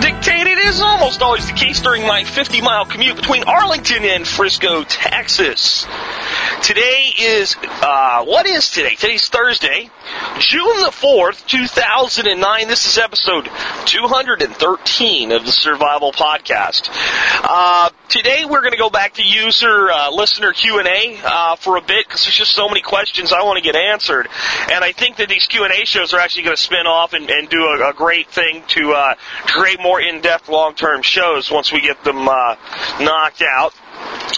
Dictated is almost always the case during my 50 mile commute between Arlington and Frisco, Texas. Today is, uh, what is today? Today's Thursday, June the 4th, 2009. This is episode 213 of the Survival Podcast. Uh, today we're going to go back to user, uh, listener Q&A, uh, for a bit because there's just so many questions I want to get answered. And I think that these Q&A shows are actually going to spin off and, and do a, a great thing to, uh, create more in-depth long-term shows once we get them, uh, knocked out.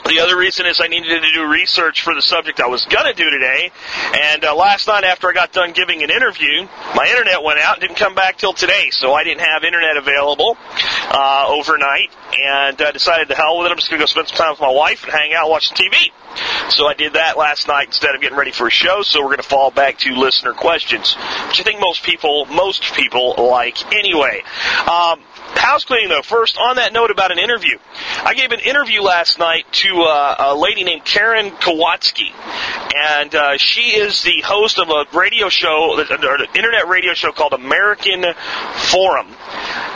The other reason is I needed to do research for the subject I was going to do today. And uh, last night, after I got done giving an interview, my internet went out and didn't come back till today. So I didn't have internet available uh, overnight, and uh, decided to hell with it. I'm just going to go spend some time with my wife and hang out, and watch TV. So I did that last night instead of getting ready for a show. So we're going to fall back to listener questions, which I think most people, most people like anyway. Um, house cleaning though. First, on that note about an interview, I gave an interview last night to uh, a lady named Karen Kwiatkowski, and uh, she is the host of a radio show, an internet radio show called American Forum,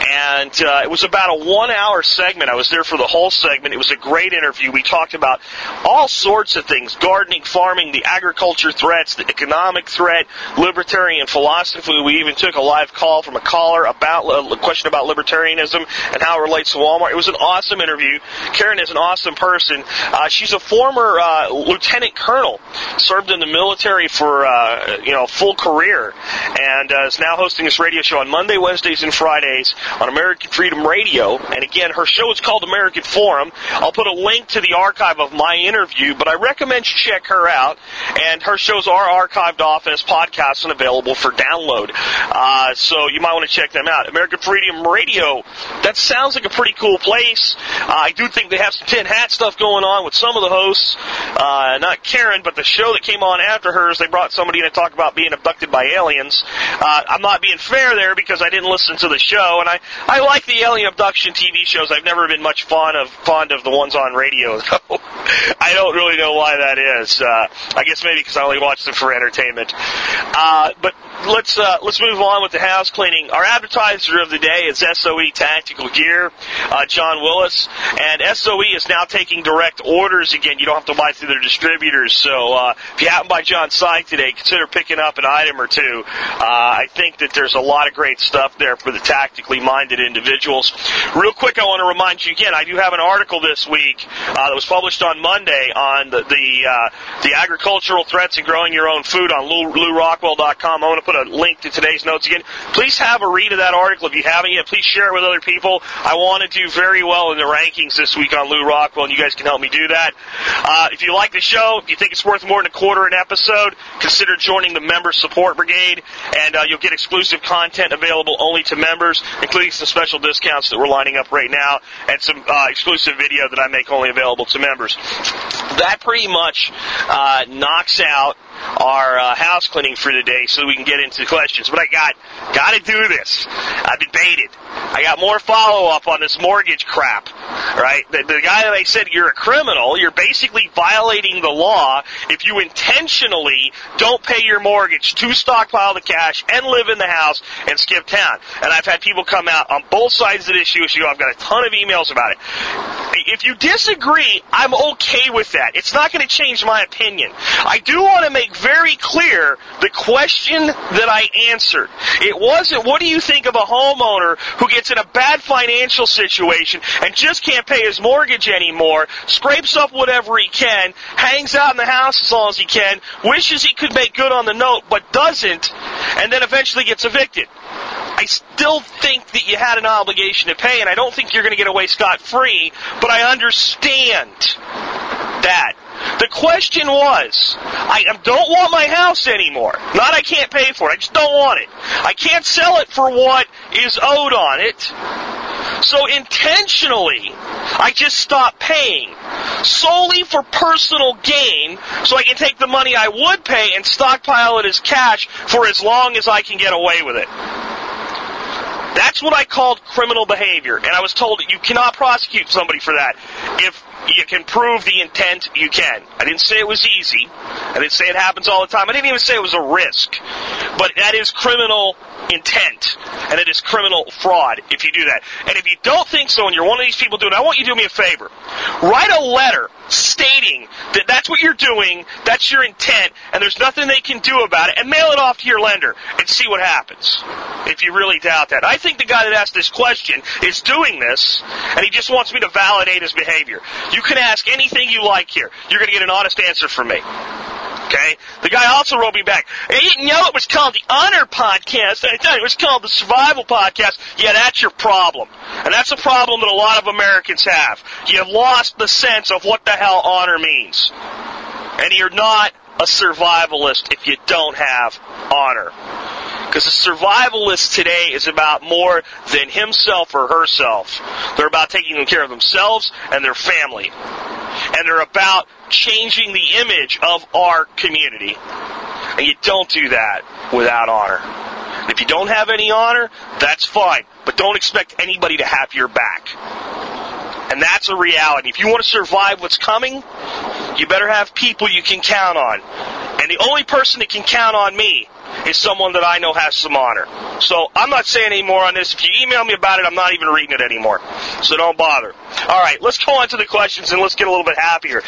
and uh, it was about a one-hour segment. I was there for the whole segment. It was a great interview. We talked about all sorts of things: gardening, farming, the agriculture threats, the economic threat, libertarian philosophy. We even took a live call from a caller about a question about libertarianism and how it relates to Walmart. It was an awesome interview. Karen is an awesome person. Uh, she's a former uh, lieutenant colonel, served in the military for uh, you know full career, and uh, is now hosting this radio show on Monday, Wednesdays, and Fridays on American Freedom Radio. And again, her show is called American Forum. I'll put a link to the archive of my interview, but I recommend you check her out. And her shows are archived off as podcasts and available for download. Uh, so you might want to check them out. American Freedom Radio. That sounds like a pretty cool place. Uh, I do think they have some tin hat stuff going on with some of the hosts. Uh, not Karen, but the show that came on after hers. They brought somebody in to talk about being abducted by aliens. Uh, I'm not being fair there because I didn't listen to the show, and I like the alien abduction TV shows. I've never been much fond of fond of the ones on radio, though. I don't really know why that is. Uh, I guess maybe because I only watch them for entertainment. Uh, but let's uh, let's move on with the house cleaning. Our advertiser of the day is SOE Tactical Gear, uh, John Willis, and SOE is now taking direct orders again. You don't have to buy through their distributors. So uh, if you happen by John's site today, consider picking up an item or two. Uh, I think that there's a lot of great stuff there for the tactically minded individuals. Real quick, I want to remind you again. I do have an article this week uh, that was published on Monday on the the, uh, the agricultural threats and growing your own food on Lew, LewRockwell.com. I want to put a link to today's notes again. Please have a read of that article if you haven't yet. Please share it with other people. I want to do very well in the rankings this week on Lew Rockwell, and you guys can help me do that. Uh, if you like the show, if you think it's worth more than a quarter an episode, consider joining the Member Support Brigade, and uh, you'll get exclusive content available only to members, including some special discounts that we're lining up right now, and some uh, exclusive video that I make only available to members. That pretty much uh, knocks out our uh, house cleaning for the day so we can get into the questions. But I got got to do this. I've been baited. I got more follow up on this mortgage crap. Right? The, the guy that I said you're a criminal, you're basically violating the law if you intentionally don't pay your mortgage to stockpile the cash and live in the house and skip town. And I've had people come out on both sides of this issue. I've got a ton of emails about it. If you disagree, I'm okay with that. It's not going to change my opinion. I do want to make very clear the question that I answered. It wasn't, what do you think of a homeowner who gets in a bad financial situation and just can't pay his mortgage anymore, scrapes up whatever he can, hangs out in the house as long as he can, wishes he could make good on the note, but doesn't, and then eventually gets evicted. I still think that you had an obligation to pay, and I don't think you're going to get away scot free, but I understand that. The question was, I don't want my house anymore. Not I can't pay for it, I just don't want it. I can't sell it for what is owed on it. So intentionally, I just stopped paying. solely for personal gain so I can take the money I would pay and stockpile it as cash for as long as I can get away with it. That's what I called criminal behavior, and I was told that you cannot prosecute somebody for that. If you can prove the intent, you can. I didn't say it was easy. I didn't say it happens all the time. I didn't even say it was a risk. But that is criminal intent, and it is criminal fraud if you do that. And if you don't think so, and you're one of these people doing it, I want you to do me a favor. Write a letter stating that that's what you're doing, that's your intent, and there's nothing they can do about it, and mail it off to your lender and see what happens. If you really doubt that. I think the guy that asked this question is doing this, and he just wants me to validate his behavior. You can ask anything you like here. You're going to get an honest answer from me. Okay? The guy also wrote me back. I didn't know it was called the Honor Podcast. It was called the Survival Podcast. Yeah, that's your problem. And that's a problem that a lot of Americans have. You've lost the sense of what the hell honor means. And you're not a survivalist if you don't have honor. Because a survivalist today is about more than himself or herself. They're about taking care of themselves and their family. And they're about changing the image of our community. And you don't do that without honor. If you don't have any honor, that's fine. But don't expect anybody to have your back. And that's a reality. If you want to survive what's coming, you better have people you can count on. And the only person that can count on me is someone that I know has some honor. So I'm not saying any more on this. If you email me about it, I'm not even reading it anymore. So don't bother. All right, let's go on to the questions and let's get a little bit happier.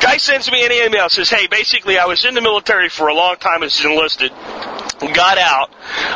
Guy sends me an email says, "Hey, basically I was in the military for a long time as enlisted." Got out.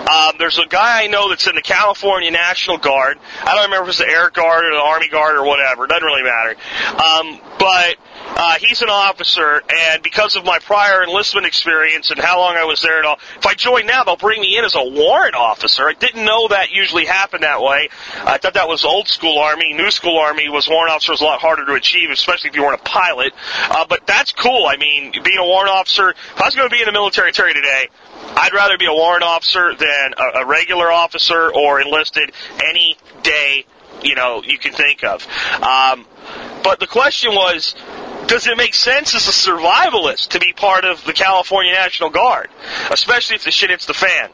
Um, there's a guy I know that's in the California National Guard. I don't remember if it's the Air Guard or the Army Guard or whatever. It doesn't really matter. Um, but uh, he's an officer, and because of my prior enlistment experience and how long I was there and all, if I join now, they'll bring me in as a warrant officer. I didn't know that usually happened that way. I thought that was old school Army. New school Army was warrant officer was a lot harder to achieve, especially if you weren't a pilot. Uh, but that's cool. I mean, being a warrant officer, if I was going to be in the military today, I'd rather be a warrant officer than a, a regular officer or enlisted any day you know you can think of. Um, but the question was, does it make sense as a survivalist to be part of the California National Guard, especially if the shit hits the fan?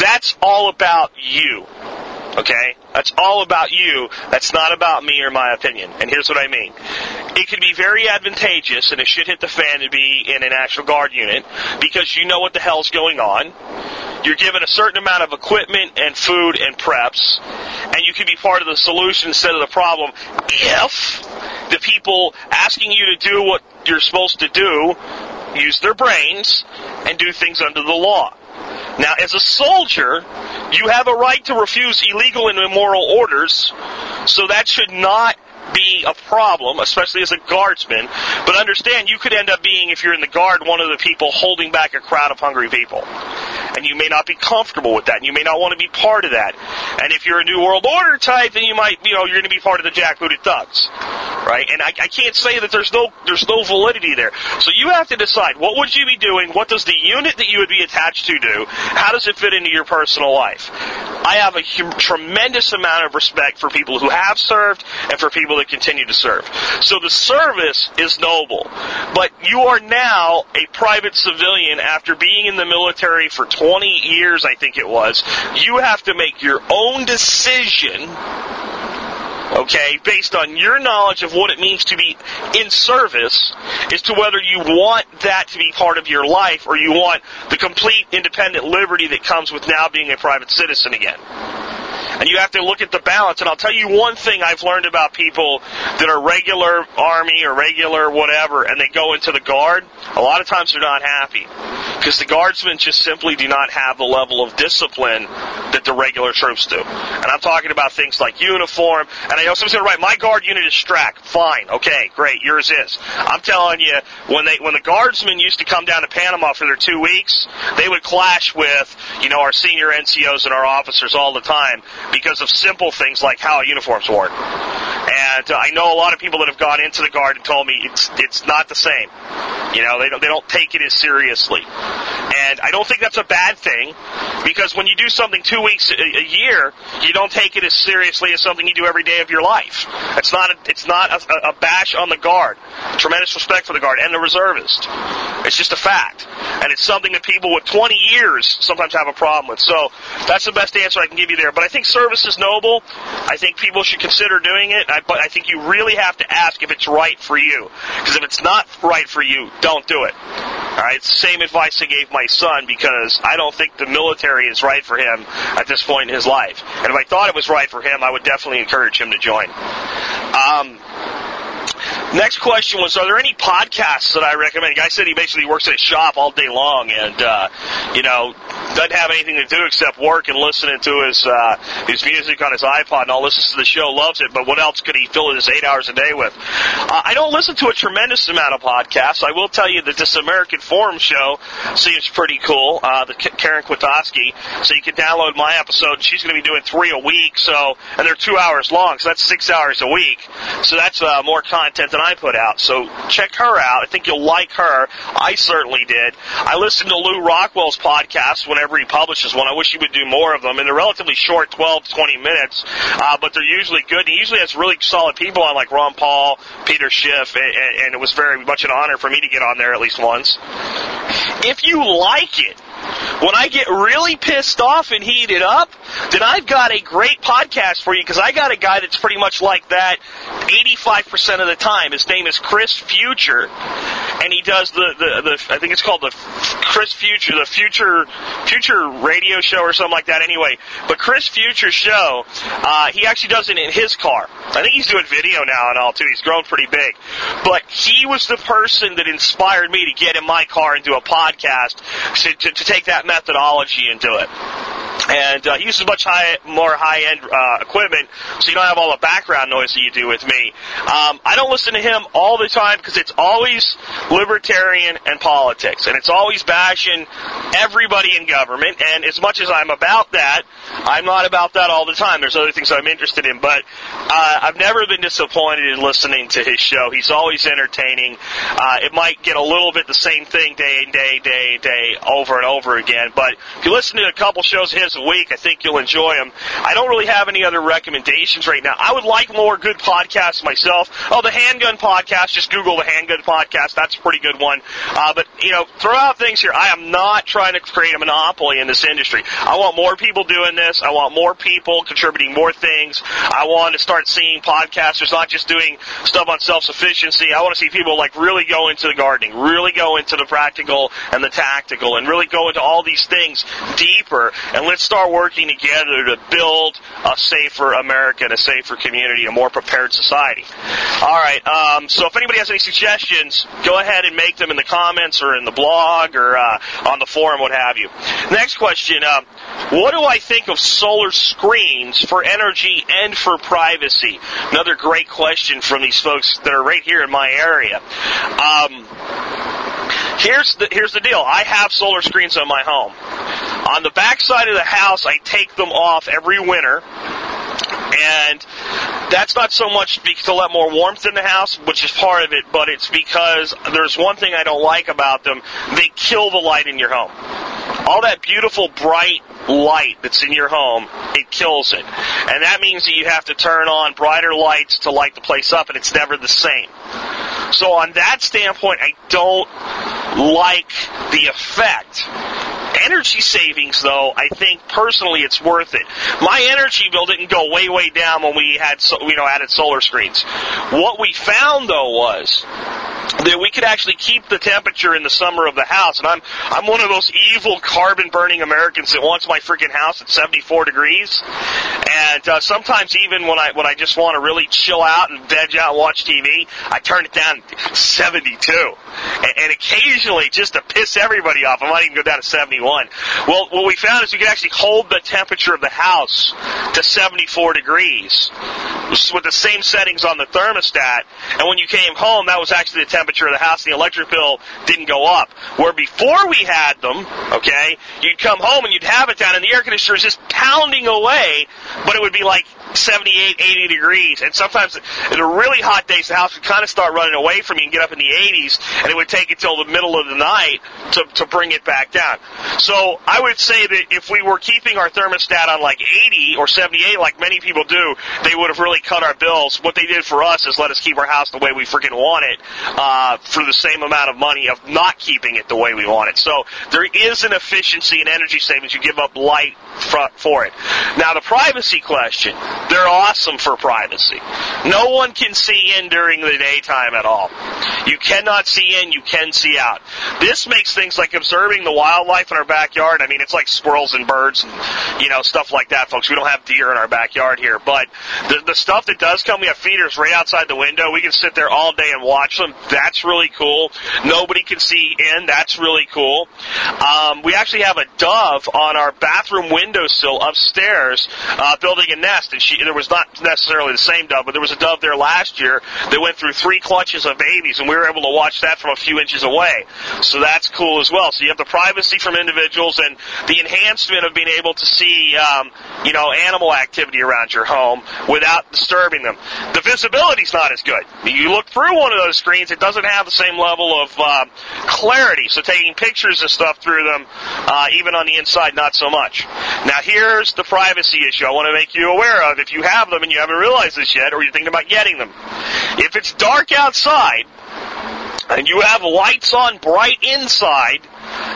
That's all about you. Okay? That's all about you. That's not about me or my opinion. And here's what I mean. It can be very advantageous and it should hit the fan to be in a National Guard unit because you know what the hell's going on. You're given a certain amount of equipment and food and preps, and you can be part of the solution instead of the problem if the people asking you to do what you're supposed to do use their brains and do things under the law. Now, as a soldier, you have a right to refuse illegal and immoral orders, so that should not be a problem, especially as a guardsman. But understand, you could end up being, if you're in the guard, one of the people holding back a crowd of hungry people. And you may not be comfortable with that, and you may not want to be part of that. And if you're a New World Order type, then you might, you know, you're going to be part of the jackbooted thugs. Right? And I, I can't say that there's no, there's no validity there. So you have to decide, what would you be doing? What does the unit that you would be attached to do? How does it fit into your personal life? I have a hum- tremendous amount of respect for people who have served and for people that continue to serve. So the service is noble, but you are now a private civilian after being in the military for 20 years, I think it was. You have to make your own decision okay, based on your knowledge of what it means to be in service, as to whether you want that to be part of your life or you want the complete independent liberty that comes with now being a private citizen again. And you have to look at the balance. And I'll tell you one thing I've learned about people that are regular Army or regular whatever, and they go into the Guard. A lot of times they're not happy. Because the Guardsmen just simply do not have the level of discipline that the regular troops do. And I'm talking about things like uniform. And I know someone's going to write, my Guard unit is Strack. Fine. Okay, great. Yours is. I'm telling you, when they, when the Guardsmen used to come down to Panama for their two weeks, they would clash with, you know, our senior NCOs and our officers all the time because of simple things like how uniform's worn. And uh, I know a lot of people that have gone into the guard and told me it's it's not the same. You know, they don't, they don't take it as seriously. And I don't think that's a bad thing because when you do something two weeks a, a year, you don't take it as seriously as something you do every day of your life. It's not a, it's not a, a bash on the guard. Tremendous respect for the guard and the reservist. It's just a fact. And it's something that people with 20 years sometimes have a problem with. So that's the best answer I can give you there. But I think service is noble. I think people should consider doing it. I, but I think you really have to ask if it's right for you. Because if it's not right for you, don't do it. All right. Same advice I gave my son because I don't think the military is right for him at this point in his life. And if I thought it was right for him, I would definitely encourage him to join. Um, Next question was, are there any podcasts that I recommend? The guy said he basically works at a shop all day long and, uh, you know, doesn't have anything to do except work and listening to his, uh, his music on his iPod and all listens to the show, loves it, but what else could he fill his eight hours a day with? Uh, I don't listen to a tremendous amount of podcasts. I will tell you that this American Forum show seems pretty cool, uh, the Karen Kwiatkowski. So you can download my episode. She's going to be doing three a week, so, and they're two hours long, so that's six hours a week. So that's, uh, more content than I put out. So check her out. I think you'll like her. I certainly did. I listen to Lew Rockwell's podcast whenever he publishes one. I wish he would do more of them. And they're relatively short, 12 to 20 minutes, uh, but they're usually good. And he usually has really solid people on, like Ron Paul, Peter Schiff, and, and it was very much an honor for me to get on there at least once. If you like it, when I get really pissed off and heated up, then I've got a great podcast for you because I got a guy that's pretty much like that 85% of the time. His name is Chris Future, and he does the, the, the I think it's called the Chris Future, the Future, Future radio show or something like that anyway. But Chris Future show, uh, he actually does it in his car. I think he's doing video now and all too. He's grown pretty big. But he was the person that inspired me to get in my car and do a podcast to, to, to take that methodology and do it. And uh, he uses much high, more high-end uh, equipment, so you don't have all the background noise that you do with me. Um, I don't listen to him all the time because it's always libertarian and politics, and it's always bashing everybody in government. And as much as I'm about that, I'm not about that all the time. There's other things I'm interested in, but uh, I've never been disappointed in listening to his show. He's always entertaining. Uh, it might get a little bit the same thing day and day, day, day, over and over again, but if you listen to a couple shows his a week, I think you'll enjoy them. I don't really have any other recommendations right now. I would like more good podcasts myself. Oh, the Handgun Podcast. Just Google the Handgun Podcast. That's a pretty good one. Uh, but you know, throw out things here. I am not trying to create a monopoly in this industry. I want more people doing this. I want more people contributing more things. I want to start seeing podcasters not just doing stuff on self-sufficiency. I want to see people like really go into the gardening, really go into the practical and the tactical, and really go into all these things deeper. And let's start working together to build a safer America and a safer community, a more prepared society. All right. Um, so if anybody has any suggestions, go ahead and make them in the comments or in the blog or uh, on the forum, what have you. Next question: uh, What do I think of solar screens for energy and for privacy? Another great question from these folks that are right here in my area. Um, Here's the here's the deal. I have solar screens on my home. On the back side of the house, I take them off every winter. And that's not so much to let more warmth in the house, which is part of it, but it's because there's one thing I don't like about them. They kill the light in your home. All that beautiful bright light that's in your home, it kills it. And that means that you have to turn on brighter lights to light the place up, and it's never the same. So on that standpoint, I don't like the effect. Energy savings, though, I think personally it's worth it. My energy bill didn't go way, way down when we had, you know, added solar screens. What we found, though, was that we could actually keep the temperature in the summer of the house. And I'm I'm one of those evil carbon burning Americans that wants my freaking house at 74 degrees. And uh, sometimes even when I when I just want to really chill out and veg out and watch TV, I turn it down to 72. And, and occasionally, just to piss everybody off, I might even go down to 71. Well, what we found is we could actually hold the temperature of the house to 74 degrees with the same settings on the thermostat. And when you came home, that was actually the temperature of the house. The electric bill didn't go up. Where before we had them, okay, you'd come home and you'd have it down, and the air conditioner is just pounding away, but it would be like 78, 80 degrees, and sometimes in the really hot days, the house would kind of start running away from you and get up in the 80s, and it would take until the middle of the night to, to bring it back down. So I would say that if we were keeping our thermostat on like 80 or 78, like many people do, they would have really cut our bills. What they did for us is let us keep our house the way we freaking want it uh, for the same amount of money of not keeping it the way we want it. So there is an efficiency and energy savings. You give up light for it. Now the privacy question, they're awesome for privacy. No one can see in during the daytime at all. You cannot see in, you can see out. This makes things like observing the wildlife in our backyard. I mean, it's like squirrels and birds and, you know, stuff like that, folks. We don't have deer in our backyard here, but the, the stuff that does come, we have feeders right outside the window. We can sit there all day and watch them. That's really cool. Nobody can see in. That's really cool. Um, we actually have a dove on our bathroom windowsill upstairs, uh, building a nest, and she, there was not necessarily the same dove, but there was a dove there last year that went through three clutches of babies, and we were able to watch that from a few inches away. So that's cool as well. So you have the privacy from individuals and the enhancement of being able to see, um, you know, animal activity around your home without disturbing them. The visibility's not as good. You look through one of those screens, it doesn't have the same level of uh, clarity. So taking pictures and stuff through them, uh, even on the inside, not so much. Now here's the privacy issue I want to make you aware of if you have them and you haven't realized this yet or you're thinking about getting them. If it's dark outside, and you have lights on bright inside,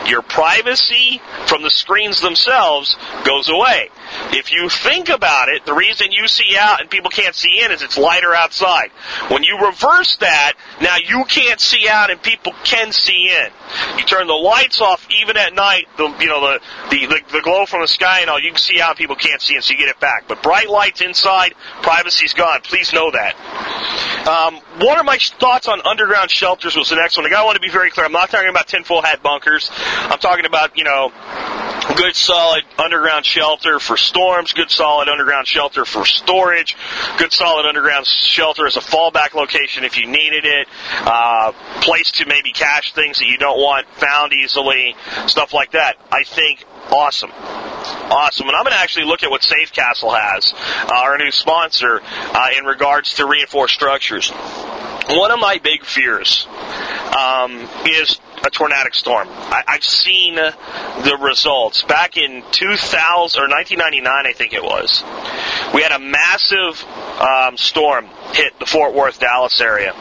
your privacy from the screens themselves goes away. If you think about it, the reason you see out and people can't see in is it's lighter outside. When you reverse that, now you can't see out and people can see in. You turn the lights off even at night, the you know the the, the, the glow from the sky and all, you can see out and people can't see in, so you get it back. But bright lights inside, privacy's gone. Please know that. Um, one of my thoughts on underground shelters was the next one. I want to be very clear. I'm not talking about tinfoil hat bunkers. I'm talking about, you know, good solid underground shelter for storms, good solid underground shelter for storage, good solid underground shelter as a fallback location if you needed it, uh, place to maybe cache things that you don't want found easily, stuff like that. I think awesome. Awesome. And I'm going to actually look at what Safe Castle has, uh, our new sponsor, uh, in regards to reinforced structures. One of my big fears um, is a tornadic storm. I, I've seen the results. Back in 2000 or 1999, I think it was, we had a massive um, storm hit the Fort Worth, Dallas area,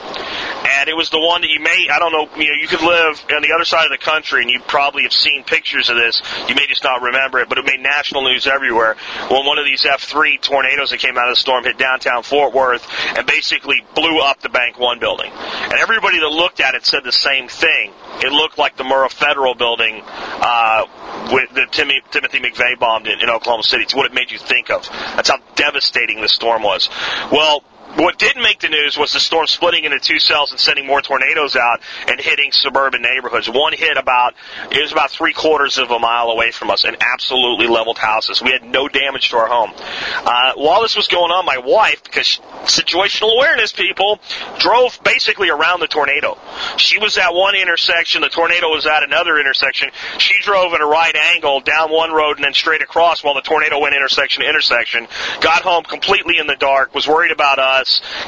and it was the one that you may I don't know you know you could live on the other side of the country and you probably have seen pictures of this. You may just not remember it, but it made national news everywhere. When one of these F3 tornadoes that came out of the storm hit downtown Fort Worth and basically blew up the Bank One building, and everybody that looked at it said the same thing. It looked like the Murrah Federal building uh, with the Timmy, Timothy McVeigh bombed in, in Oklahoma City. It's what it made you think of. That's how devastating the storm was. Well, what didn't make the news was the storm splitting into two cells and sending more tornadoes out and hitting suburban neighborhoods. One hit about, it was about three quarters of a mile away from us and absolutely leveled houses. We had no damage to our home. Uh, while this was going on, my wife, because situational awareness people, drove basically around the tornado. She was at one intersection, the tornado was at another intersection. She drove at a right angle down one road and then straight across while the tornado went intersection to intersection. Got home completely in the dark, was worried about us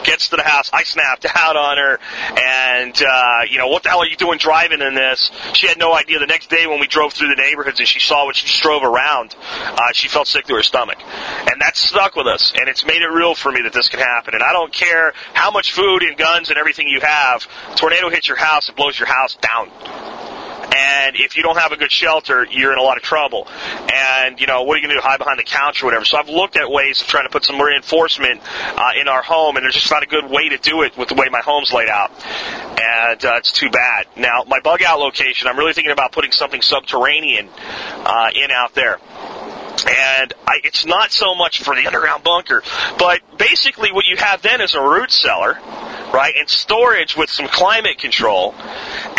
gets to the house. I snapped out on her, and uh, you know what the hell are you doing driving in this? She had no idea. The next day when we drove through the neighborhoods and she saw what she drove around, uh, she felt sick to her stomach, and that stuck with us. And it's made it real for me that this can happen. And I don't care how much food and guns and everything you have. Tornado hits your house, it blows your house down and if you don't have a good shelter, you're in a lot of trouble. And you know, what are you going to do? Hide behind the couch or whatever? So I've looked at ways of trying to put some reinforcement uh, in our home, and there's just not a good way to do it with the way my home's laid out. And uh, it's too bad. Now, my bug out location, I'm really thinking about putting something subterranean uh, in out there and I, it's not so much for the underground bunker, but basically what you have then is a root cellar, right, and storage with some climate control,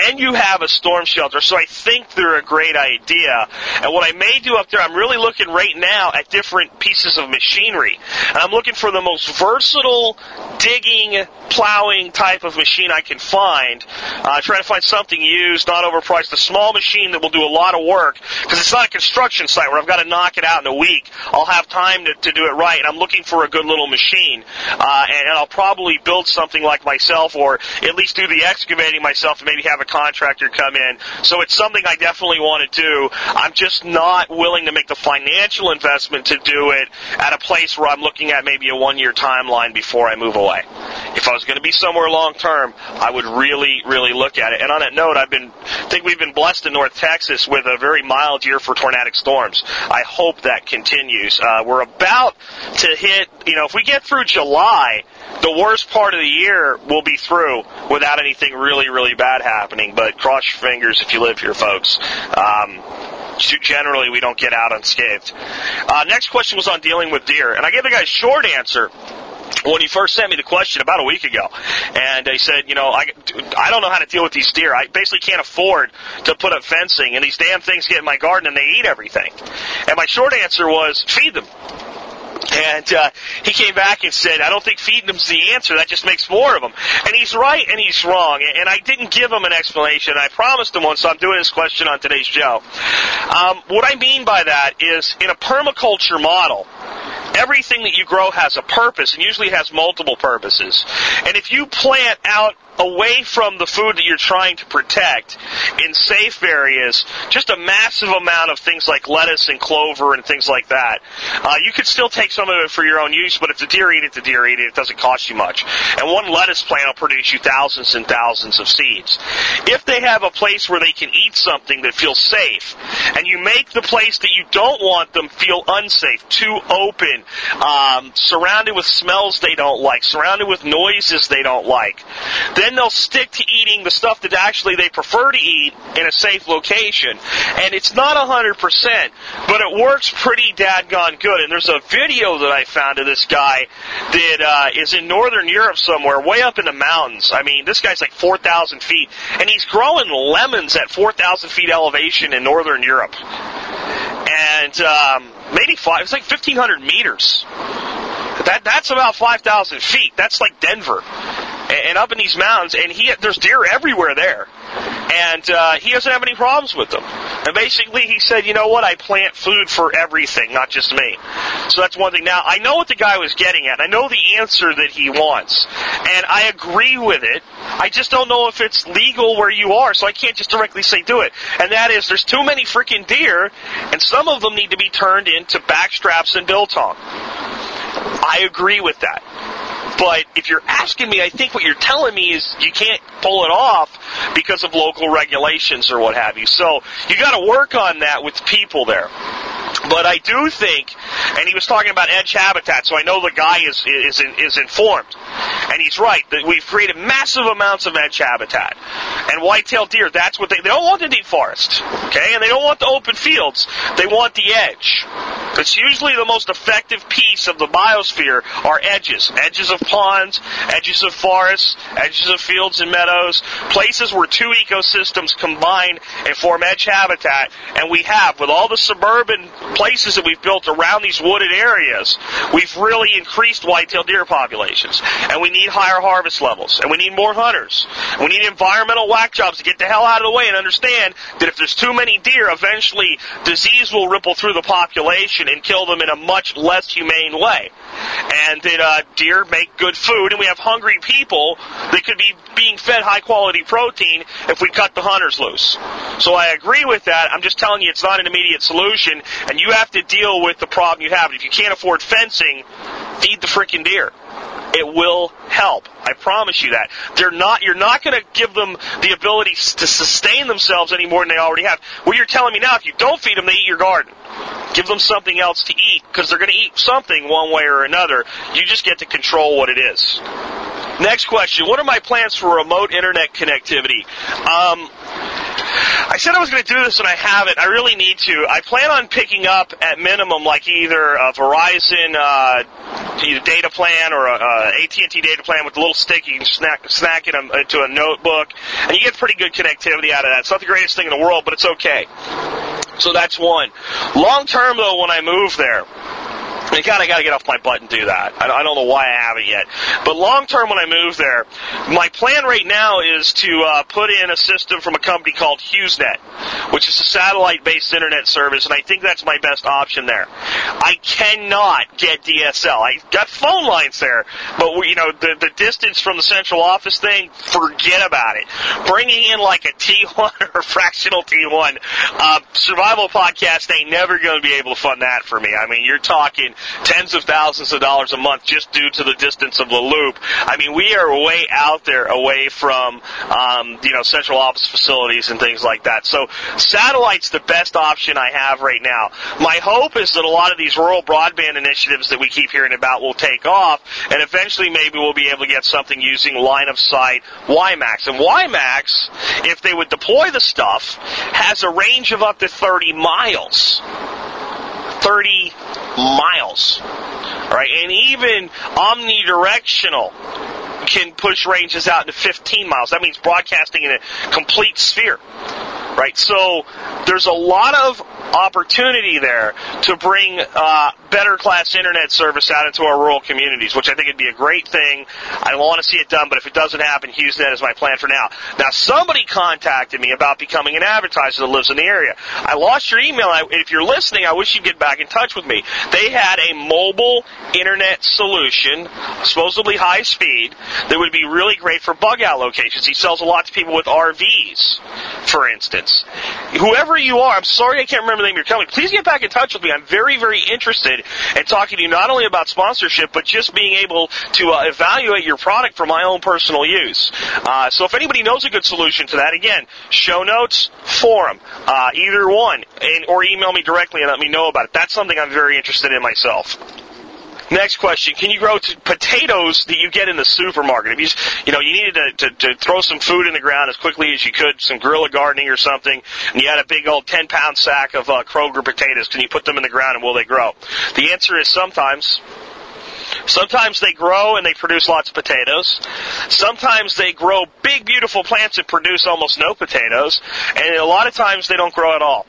and you have a storm shelter. So I think they're a great idea. And what I may do up there, I'm really looking right now at different pieces of machinery. And I'm looking for the most versatile digging, plowing type of machine I can find. Uh, trying to find something used, not overpriced, a small machine that will do a lot of work because it's not a construction site where I've got to knock it out in a week. I'll have time to, to do it right, and I'm looking for a good little machine. Uh, and, and I'll probably build something like myself, or at least do the excavating myself, and maybe have a contractor come in. So it's something I definitely want to do. I'm just not willing to make the financial investment to do it at a place where I'm looking at maybe a one year timeline before I move away. If I was going to be somewhere long term, I would really, really look at it. And on that note, I've been, I think we've been blessed in North Texas with a very mild year for tornadic storms. I hope that continues. Uh, we're about to hit, you know, if we get through July, the worst part of the year will be through without anything really, really bad happening. But cross your fingers if you live here, folks. Um, generally, we don't get out unscathed. Uh, next question was on dealing with deer, and I gave the guy a short answer when he first sent me the question about a week ago, and he said, you know, I, I don't know how to deal with these deer. I basically can't afford to put up fencing, and these damn things get in my garden and they eat everything. And my short answer was feed them. And uh, he came back and said, I don't think feeding them's the answer. That just makes more of them. And he's right and he's wrong. And I didn't give him an explanation. I promised him one, so I'm doing this question on today's show. Um, what I mean by that is in a permaculture model, everything that you grow has a purpose and usually has multiple purposes. And if you plant out away from the food that you're trying to protect in safe areas, just a massive amount of things like lettuce and clover and things like that. Uh, you could still take some of it for your own use, but if the deer eat it, the deer eat it. It doesn't cost you much. And one lettuce plant will produce you thousands and thousands of seeds. If they have a place where they can eat something that feels safe, and you make the place that you don't want them feel unsafe, too open, um, surrounded with smells they don't like, surrounded with noises they don't like, then then they'll stick to eating the stuff that actually they prefer to eat in a safe location. And it's not 100%, but it works pretty dadgone good. And there's a video that I found of this guy that uh, is in northern Europe somewhere, way up in the mountains. I mean, this guy's like 4,000 feet, and he's growing lemons at 4,000 feet elevation in northern Europe. And um, maybe five, it's like 1,500 meters. That that's about 5,000 feet. That's like Denver and up in these mountains, and he there's deer everywhere there, and uh, he doesn't have any problems with them. And basically, he said, you know what, I plant food for everything, not just me. So that's one thing. Now I know what the guy was getting at. I know the answer that he wants, and I agree with it. I just don't know if it's legal where you are, so I can't just directly say do it. And that is, there's too many freaking deer, and some of them need to be turned into backstraps and biltong. I agree with that. But if you're asking me, I think what you're telling me is you can't pull it off because of local regulations or what have you. So you got to work on that with people there. But I do think, and he was talking about edge habitat, so I know the guy is is is informed, and he's right that we've created massive amounts of edge habitat, and white-tailed deer. That's what they they don't want the deep forest, okay, and they don't want the open fields. They want the edge. It's usually the most effective piece of the biosphere are edges, edges of ponds, edges of forests, edges of fields and meadows, places where two ecosystems combine and form edge habitat, and we have with all the suburban places that we've built around these wooded areas, we've really increased white-tailed deer populations. And we need higher harvest levels. And we need more hunters. We need environmental whack jobs to get the hell out of the way and understand that if there's too many deer, eventually disease will ripple through the population and kill them in a much less humane way. And that uh, deer make good food, and we have hungry people that could be being fed high quality protein if we cut the hunters loose. So I agree with that. I'm just telling you it's not an immediate solution, and you have to deal with the problem you have. If you can't afford fencing, feed the freaking deer. It will help. I promise you that. They're not, you're not going to give them the ability to sustain themselves any more than they already have. What you're telling me now, if you don't feed them, they eat your garden. Give them something else to eat, because they're going to eat something one way or another. You just get to control what it is. Next question. What are my plans for remote internet connectivity? Um, I said I was going to do this and I haven't. I really need to. I plan on picking up at minimum like either a Verizon uh, data plan or a, AT&T data plan with a little stick you can snack, snack it into a notebook, and you get pretty good connectivity out of that. It's not the greatest thing in the world, but it's okay. So that's one. Long term though, when I move there, I kind of got to get off my butt and do that. I, I don't know why I haven't yet. But long term, when I move there, my plan right now is to uh, put in a system from a company called HughesNet, which is a satellite-based internet service, and I think that's my best option there. I cannot get DSL. I got phone lines there, but you know the the distance from the central office thing, forget about it. Bringing in like a T1 or fractional T1 uh, survival podcast ain't never going to be able to fund that for me. I mean, you're talking tens of thousands of dollars a month just due to the distance of the loop. I mean, we are way out there away from, um, you know, central office facilities and things like that. So satellite's the best option I have right now. My hope is that a lot of these rural broadband initiatives that we keep hearing about will take off, and eventually maybe we'll be able to get something using line of sight WiMAX. And WiMAX, if they would deploy the stuff, has a range of up to 30 miles. 30 miles. Right? And even omnidirectional can push ranges out to 15 miles. That means broadcasting in a complete sphere. Right? So there's a lot of opportunity there to bring uh, better class internet service out into our rural communities, which I think would be a great thing. I want to see it done, but if it doesn't happen, HughesNet is my plan for now. Now, somebody contacted me about becoming an advertiser that lives in the area. I lost your email. If you're listening, I wish you'd get back in touch with me. They had a mobile internet solution, supposedly high speed, that would be really great for bug out locations. He sells a lot to people with RVs, for instance. Whoever you are, I'm sorry I can't remember name of your company. Please get back in touch with me. I'm very, very interested in talking to you not only about sponsorship, but just being able to uh, evaluate your product for my own personal use. Uh, so if anybody knows a good solution to that, again, show notes, forum, uh, either one, and, or email me directly and let me know about it. That's something I'm very interested in myself. Next question: Can you grow t- potatoes that you get in the supermarket? If you, you know, you needed to, to, to, throw some food in the ground as quickly as you could, some guerrilla gardening or something, and you had a big old ten pound sack of uh, Kroger potatoes. Can you put them in the ground and will they grow? The answer is sometimes. Sometimes they grow and they produce lots of potatoes. Sometimes they grow big, beautiful plants and produce almost no potatoes. And a lot of times they don't grow at all.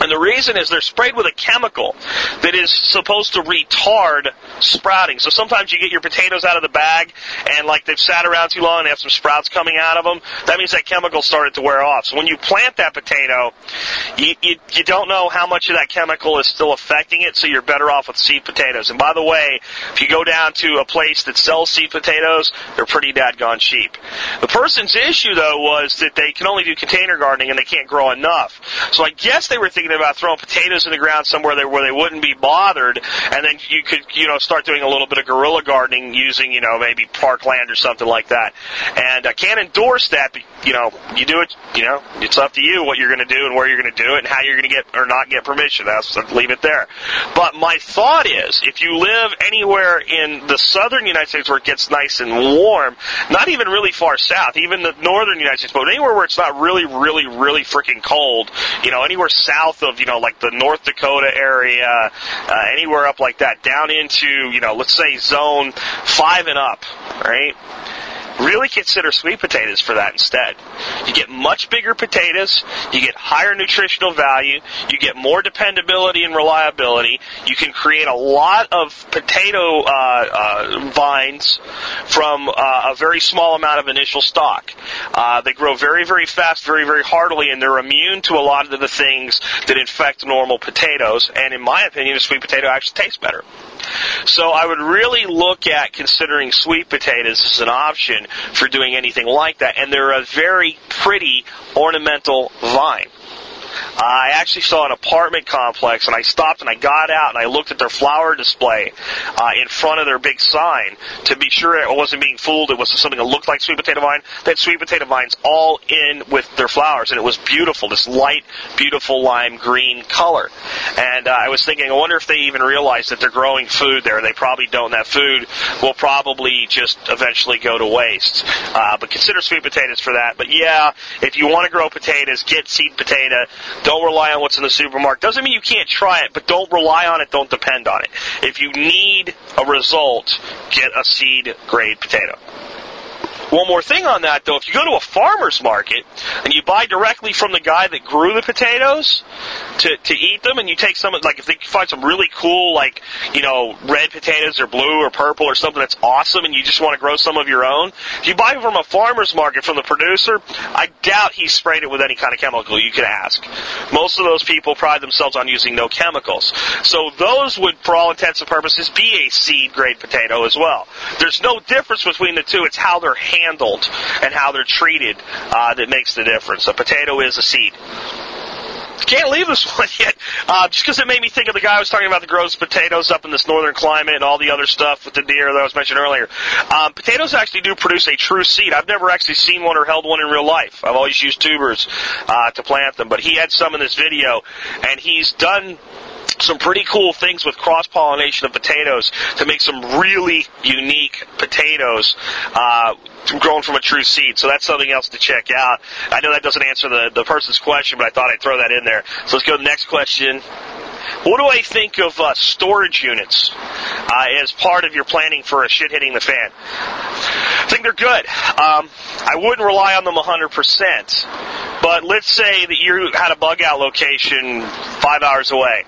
And the reason is they're sprayed with a chemical that is supposed to retard sprouting. So sometimes you get your potatoes out of the bag and like they've sat around too long and they have some sprouts coming out of them. That means that chemical started to wear off. So when you plant that potato, you, you, you don't know how much of that chemical is still affecting it, so you're better off with seed potatoes. And by the way, if you go down to a place that sells seed potatoes, they're pretty dadgone cheap. The person's issue though was that they can only do container gardening and they can't grow enough. So I guess they were thinking about throwing potatoes in the ground somewhere where they wouldn't be bothered, and then you could, you know, start doing a little bit of guerrilla gardening using, you know, maybe parkland or something like that. And I can't endorse that, but, you know, you do it, you know, it's up to you what you're going to do and where you're going to do it and how you're going to get or not get permission. That's leave it there. But my thought is, if you live anywhere in the southern United States where it gets nice and warm, not even really far south, even the northern United States, but anywhere where it's not really, really, really freaking cold, you know, anywhere south south of, you know, like the North Dakota area, uh, anywhere up like that, down into, you know, let's say zone five and up, right? Really consider sweet potatoes for that instead. You get much bigger potatoes, you get higher nutritional value, you get more dependability and reliability. You can create a lot of potato uh, uh, vines from uh, a very small amount of initial stock. Uh, they grow very, very fast, very, very heartily, and they're immune to a lot of the things that infect normal potatoes. And in my opinion, a sweet potato actually tastes better. So I would really look at considering sweet potatoes as an option for doing anything like that. And they're a very pretty ornamental vine. I actually saw an apartment complex, and I stopped and I got out and I looked at their flower display uh, in front of their big sign to be sure it wasn't being fooled. It was something that looked like sweet potato vine. They had sweet potato vines all in with their flowers, and it was beautiful. This light, beautiful lime green color. And uh, I was thinking, I wonder if they even realize that they're growing food there. They probably don't. That food will probably just eventually go to waste. Uh, but consider sweet potatoes for that. But yeah, if you want to grow potatoes, get seed potato. Don't rely on what's in the supermarket. Doesn't mean you can't try it, but don't rely on it. Don't depend on it. If you need a result, get a seed grade potato. One more thing on that though, if you go to a farmer's market and you buy directly from the guy that grew the potatoes to, to eat them and you take some, like if they find some really cool, like, you know, red potatoes or blue or purple or something that's awesome and you just want to grow some of your own, if you buy from a farmer's market from the producer, I doubt he sprayed it with any kind of chemical. You could ask. Most of those people pride themselves on using no chemicals. So those would, for all intents and purposes, be a seed grade potato as well. There's no difference between the two. It's how they're handled and how they're treated uh, that makes the difference. A potato is a seed. Can't leave this one yet, uh, just because it made me think of the guy I was talking about that grows potatoes up in this northern climate and all the other stuff with the deer that I was mentioning earlier. Um, potatoes actually do produce a true seed. I've never actually seen one or held one in real life. I've always used tubers uh, to plant them, but he had some in this video, and he's done some pretty cool things with cross pollination of potatoes to make some really unique potatoes uh, grown from a true seed. So that's something else to check out. I know that doesn't answer the, the person's question, but I thought I'd throw that in there. So let's go to the next question. What do I think of uh, storage units uh, as part of your planning for a shit hitting the fan? I think they're good. Um, I wouldn't rely on them 100%. But let's say that you had a bug out location five hours away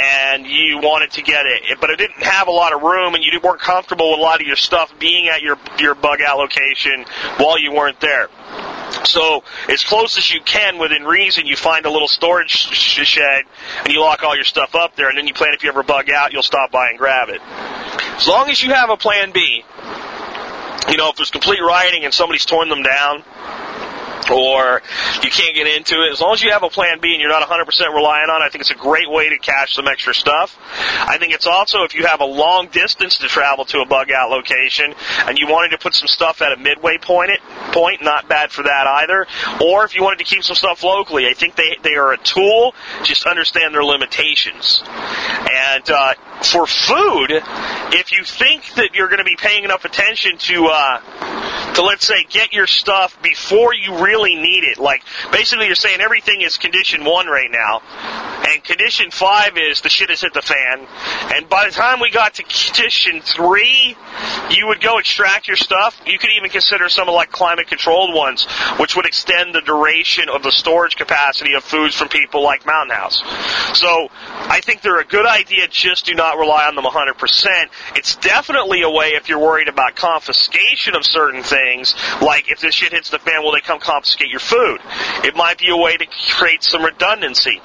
and you wanted to get it, but it didn't have a lot of room and you weren't comfortable with a lot of your stuff being at your, your bug out location while you weren't there. So, as close as you can within reason, you find a little storage shed and you lock all your stuff up there, and then you plan if you ever bug out, you'll stop by and grab it. As long as you have a plan B, you know, if there's complete rioting and somebody's torn them down, or you can't get into it. As long as you have a plan B and you're not 100% relying on it, I think it's a great way to cache some extra stuff. I think it's also if you have a long distance to travel to a bug out location and you wanted to put some stuff at a midway point, it, point not bad for that either. Or if you wanted to keep some stuff locally, I think they, they are a tool. Just understand their limitations. And uh, for food, if you think that you're going to be paying enough attention to, uh, to let's say, get your stuff before you really need it, like basically you're saying everything is condition one right now, and condition five is the shit has hit the fan, and by the time we got to condition three, you would go extract your stuff. You could even consider some of like climate controlled ones, which would extend the duration of the storage capacity of foods from people like Mountain House. So I think they're a good idea. Just do not rely on them 100%. It's definitely a way if you're worried about confiscation of certain things, like if this shit hits the fan, will they come confiscate your food? It might be a way to create some redundancy.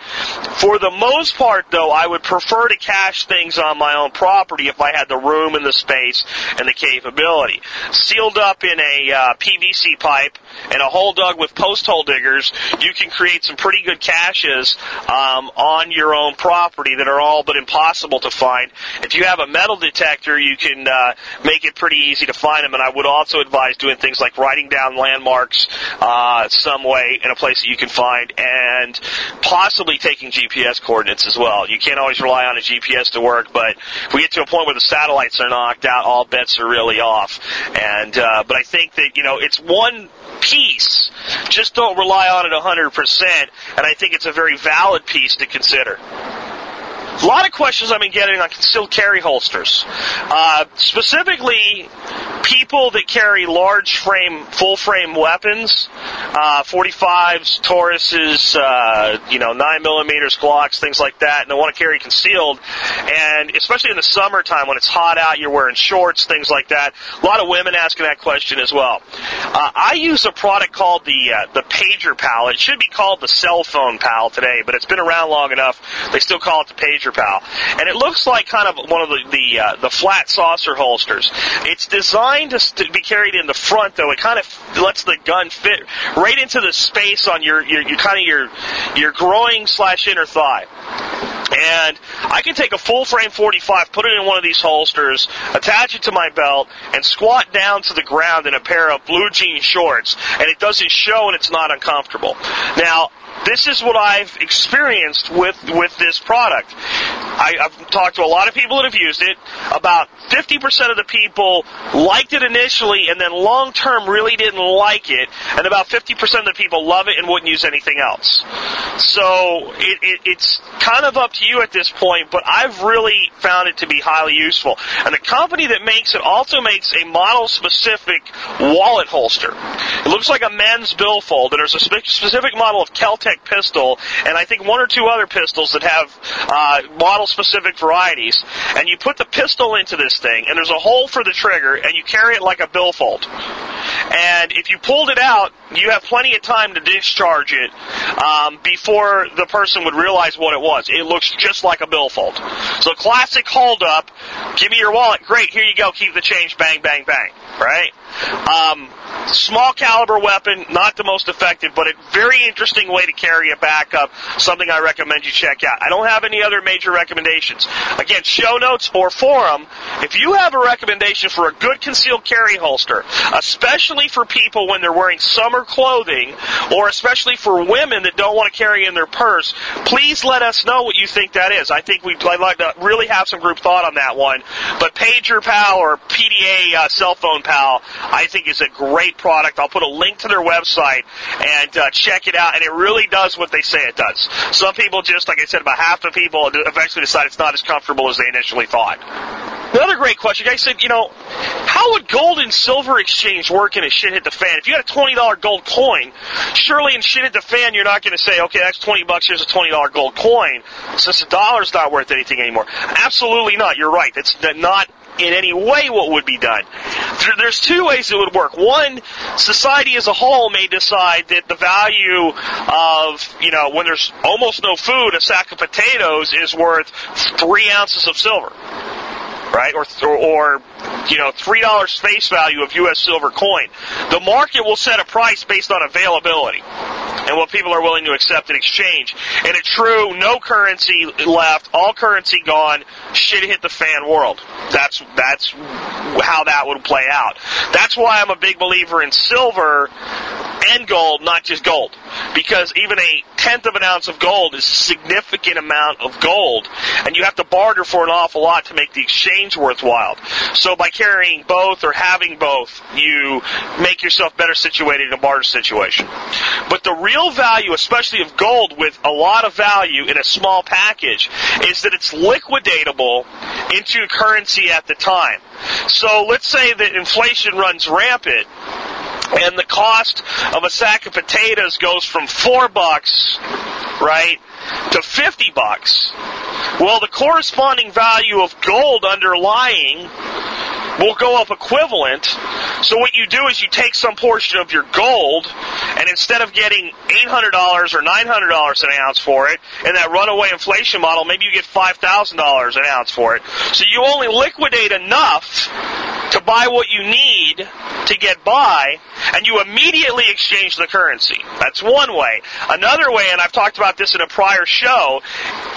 For the most part, though, I would prefer to cache things on my own property if I had the room and the space and the capability. Sealed up in a uh, PVC pipe and a hole dug with post hole diggers, you can create some pretty good caches um, on your own property that are all but impossible to find. If you have a metal detector, you can uh, make it pretty easy to find them. And I would also advise doing things like writing down landmarks uh, some way in a place that you can find, and possibly taking GPS coordinates as well. You can't always rely on a GPS to work, but if we get to a point where the satellites are knocked out, all bets are really off. And uh, but I think that you know it's one piece. Just don't rely on it 100%, and I think it's a very valid piece to consider. A lot of questions I've been getting on concealed carry holsters. Uh, specifically, people that carry large frame, full frame weapons, uh, 45s, Tauruses, uh, you know, 9 millimeters, Glocks, things like that, and they want to carry concealed. And especially in the summertime when it's hot out, you're wearing shorts, things like that. A lot of women asking that question as well. Uh, I use a product called the uh, the Pager Pal. It should be called the cell phone pal today, but it's been around long enough. They still call it the Pager Pal, and it looks like kind of one of the the, uh, the flat saucer holsters. It's designed to, to be carried in the front, though. It kind of lets the gun fit right into the space on your your, your kind of your your groin slash inner thigh. And I can take a full frame 45, put it in one of these holsters, attach it to my belt, and squat down to the ground in a pair of blue jean shorts, and it doesn't show and it's not uncomfortable. Now, this is what I've experienced with with this product. I, have talked to a lot of people that have used it. About 50% of the people liked it initially, and then long term really didn't like it, and about 50% of the people love it and wouldn't use anything else. So it, it, it's kind of up to you at this point, but I've really found it to be highly useful. And the company that makes it also makes a model specific wallet holster. It looks like a men's billfold, there's a specific model of Pistol, and I think one or two other pistols that have uh, model specific varieties. And you put the pistol into this thing, and there's a hole for the trigger, and you carry it like a billfold. And if you pulled it out, you have plenty of time to discharge it um, before the person would realize what it was. It looks just like a billfold. So classic hold up. Give me your wallet. Great. Here you go. Keep the change. Bang, bang, bang. Right? Um, small caliber weapon, not the most effective, but a very interesting way to carry a backup. Something I recommend you check out. I don't have any other major recommendations. Again, show notes or forum. If you have a recommendation for a good concealed carry holster, especially for people when they're wearing summer clothing, or especially for women that don't want to carry in their purse, please let us know what you think that is. I think we'd I'd like to really have some group thought on that one. But Pager Pal or PDA uh, cell phone pal, I think is a great product. I'll put a link to their website and uh, check it out. And it really does what they say it does. Some people just, like I said, about half the people eventually decide it's not as comfortable as they initially thought. Another great question. Guy said, you know, how would gold and silver exchange work in a shit hit the fan? If you had a twenty dollar gold coin, surely in shit hit the fan, you're not going to say, okay, that's twenty bucks. Here's a twenty dollar gold coin, since the dollar's not worth anything anymore. Absolutely not. You're right. That's not in any way what would be done. There's two ways it would work. One, society as a whole may decide that the value of, you know, when there's almost no food, a sack of potatoes is worth three ounces of silver right? Or, or, you know, three dollars face value of U.S. silver coin. The market will set a price based on availability and what people are willing to accept in exchange. In a true no currency left, all currency gone, shit hit the fan world. That's that's how that would play out. That's why I'm a big believer in silver and gold, not just gold. Because even a tenth of an ounce of gold is a significant amount of gold, and you have to barter for an awful lot to make the exchange worthwhile. So by carrying both or having both, you make yourself better situated in a barter situation. But the real value, especially of gold with a lot of value in a small package, is that it's liquidatable into currency at the time. So let's say that inflation runs rampant and the cost of a sack of potatoes goes from four bucks, right, to 50 bucks. Well, the corresponding value of gold underlying will go up equivalent. So what you do is you take some portion of your gold, and instead of getting $800 or $900 an ounce for it, in that runaway inflation model, maybe you get $5,000 an ounce for it. So you only liquidate enough to buy what you need to get by, and you immediately exchange the currency. That's one way. Another way, and I've talked about this in a prior show,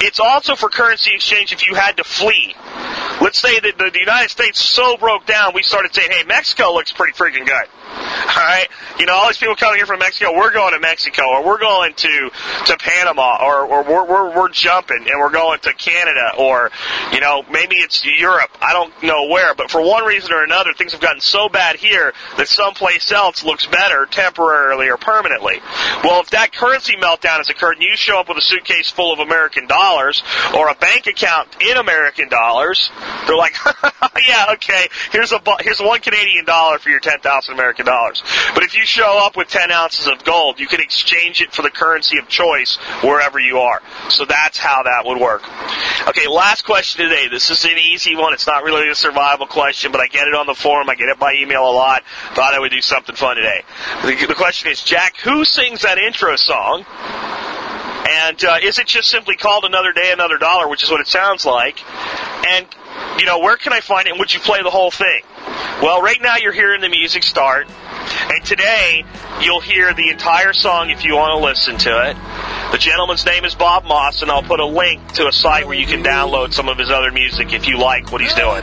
it's also for currency exchange if you had to flee. Let's say that the United States so broke down, we started saying, hey, Mexico looks pretty freaking good. All right, you know, all these people coming here from Mexico, we're going to Mexico, or we're going to to Panama, or or we're we're, we're jumping and we're going to Canada, or you know, maybe it's Europe. I don't know where, but for one reason or another, things have gotten so bad here that someplace else looks better temporarily or permanently. Well, if that currency meltdown has occurred, and you show up with a suitcase full of American dollars or a bank account in American dollars, they're like, yeah, okay, here's a here's one Canadian dollar for your ten thousand American dollars. But if you show up with 10 ounces of gold, you can exchange it for the currency of choice wherever you are. So that's how that would work. Okay, last question today. This is an easy one. It's not really a survival question, but I get it on the forum. I get it by email a lot. Thought I would do something fun today. The, the question is, Jack, who sings that intro song? And uh, is it just simply called Another Day, Another Dollar, which is what it sounds like? And, you know, where can I find it and would you play the whole thing? Well, right now you're hearing the music start. And today, you'll hear the entire song if you want to listen to it. The gentleman's name is Bob Moss, and I'll put a link to a site where you can download some of his other music if you like what he's doing.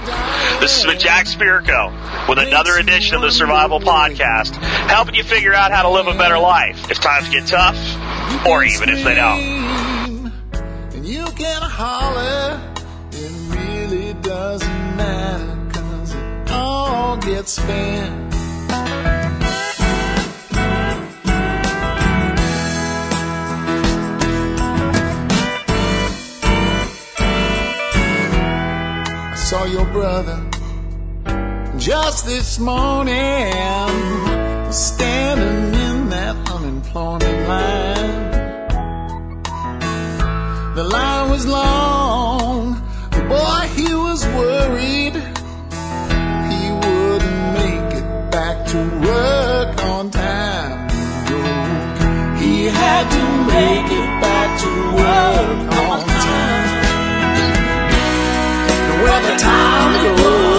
This has been Jack Spirko with another edition of the Survival Podcast, helping you figure out how to live a better life if times get tough, or even if they don't. And you can holler, all gets spent. I saw your brother just this morning, standing in that unemployment line. The line was long, boy, he was worried make it back to work on time. Time goes,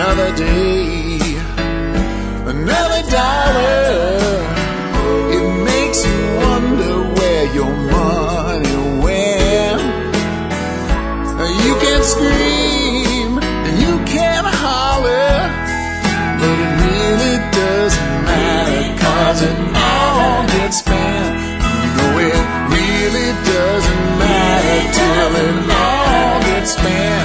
another day, another dollar. It makes you wonder where your money went. You can scream and you can holler, but it really doesn't matter cause it all gets spent. You know it really doesn't matter till it all gets spent.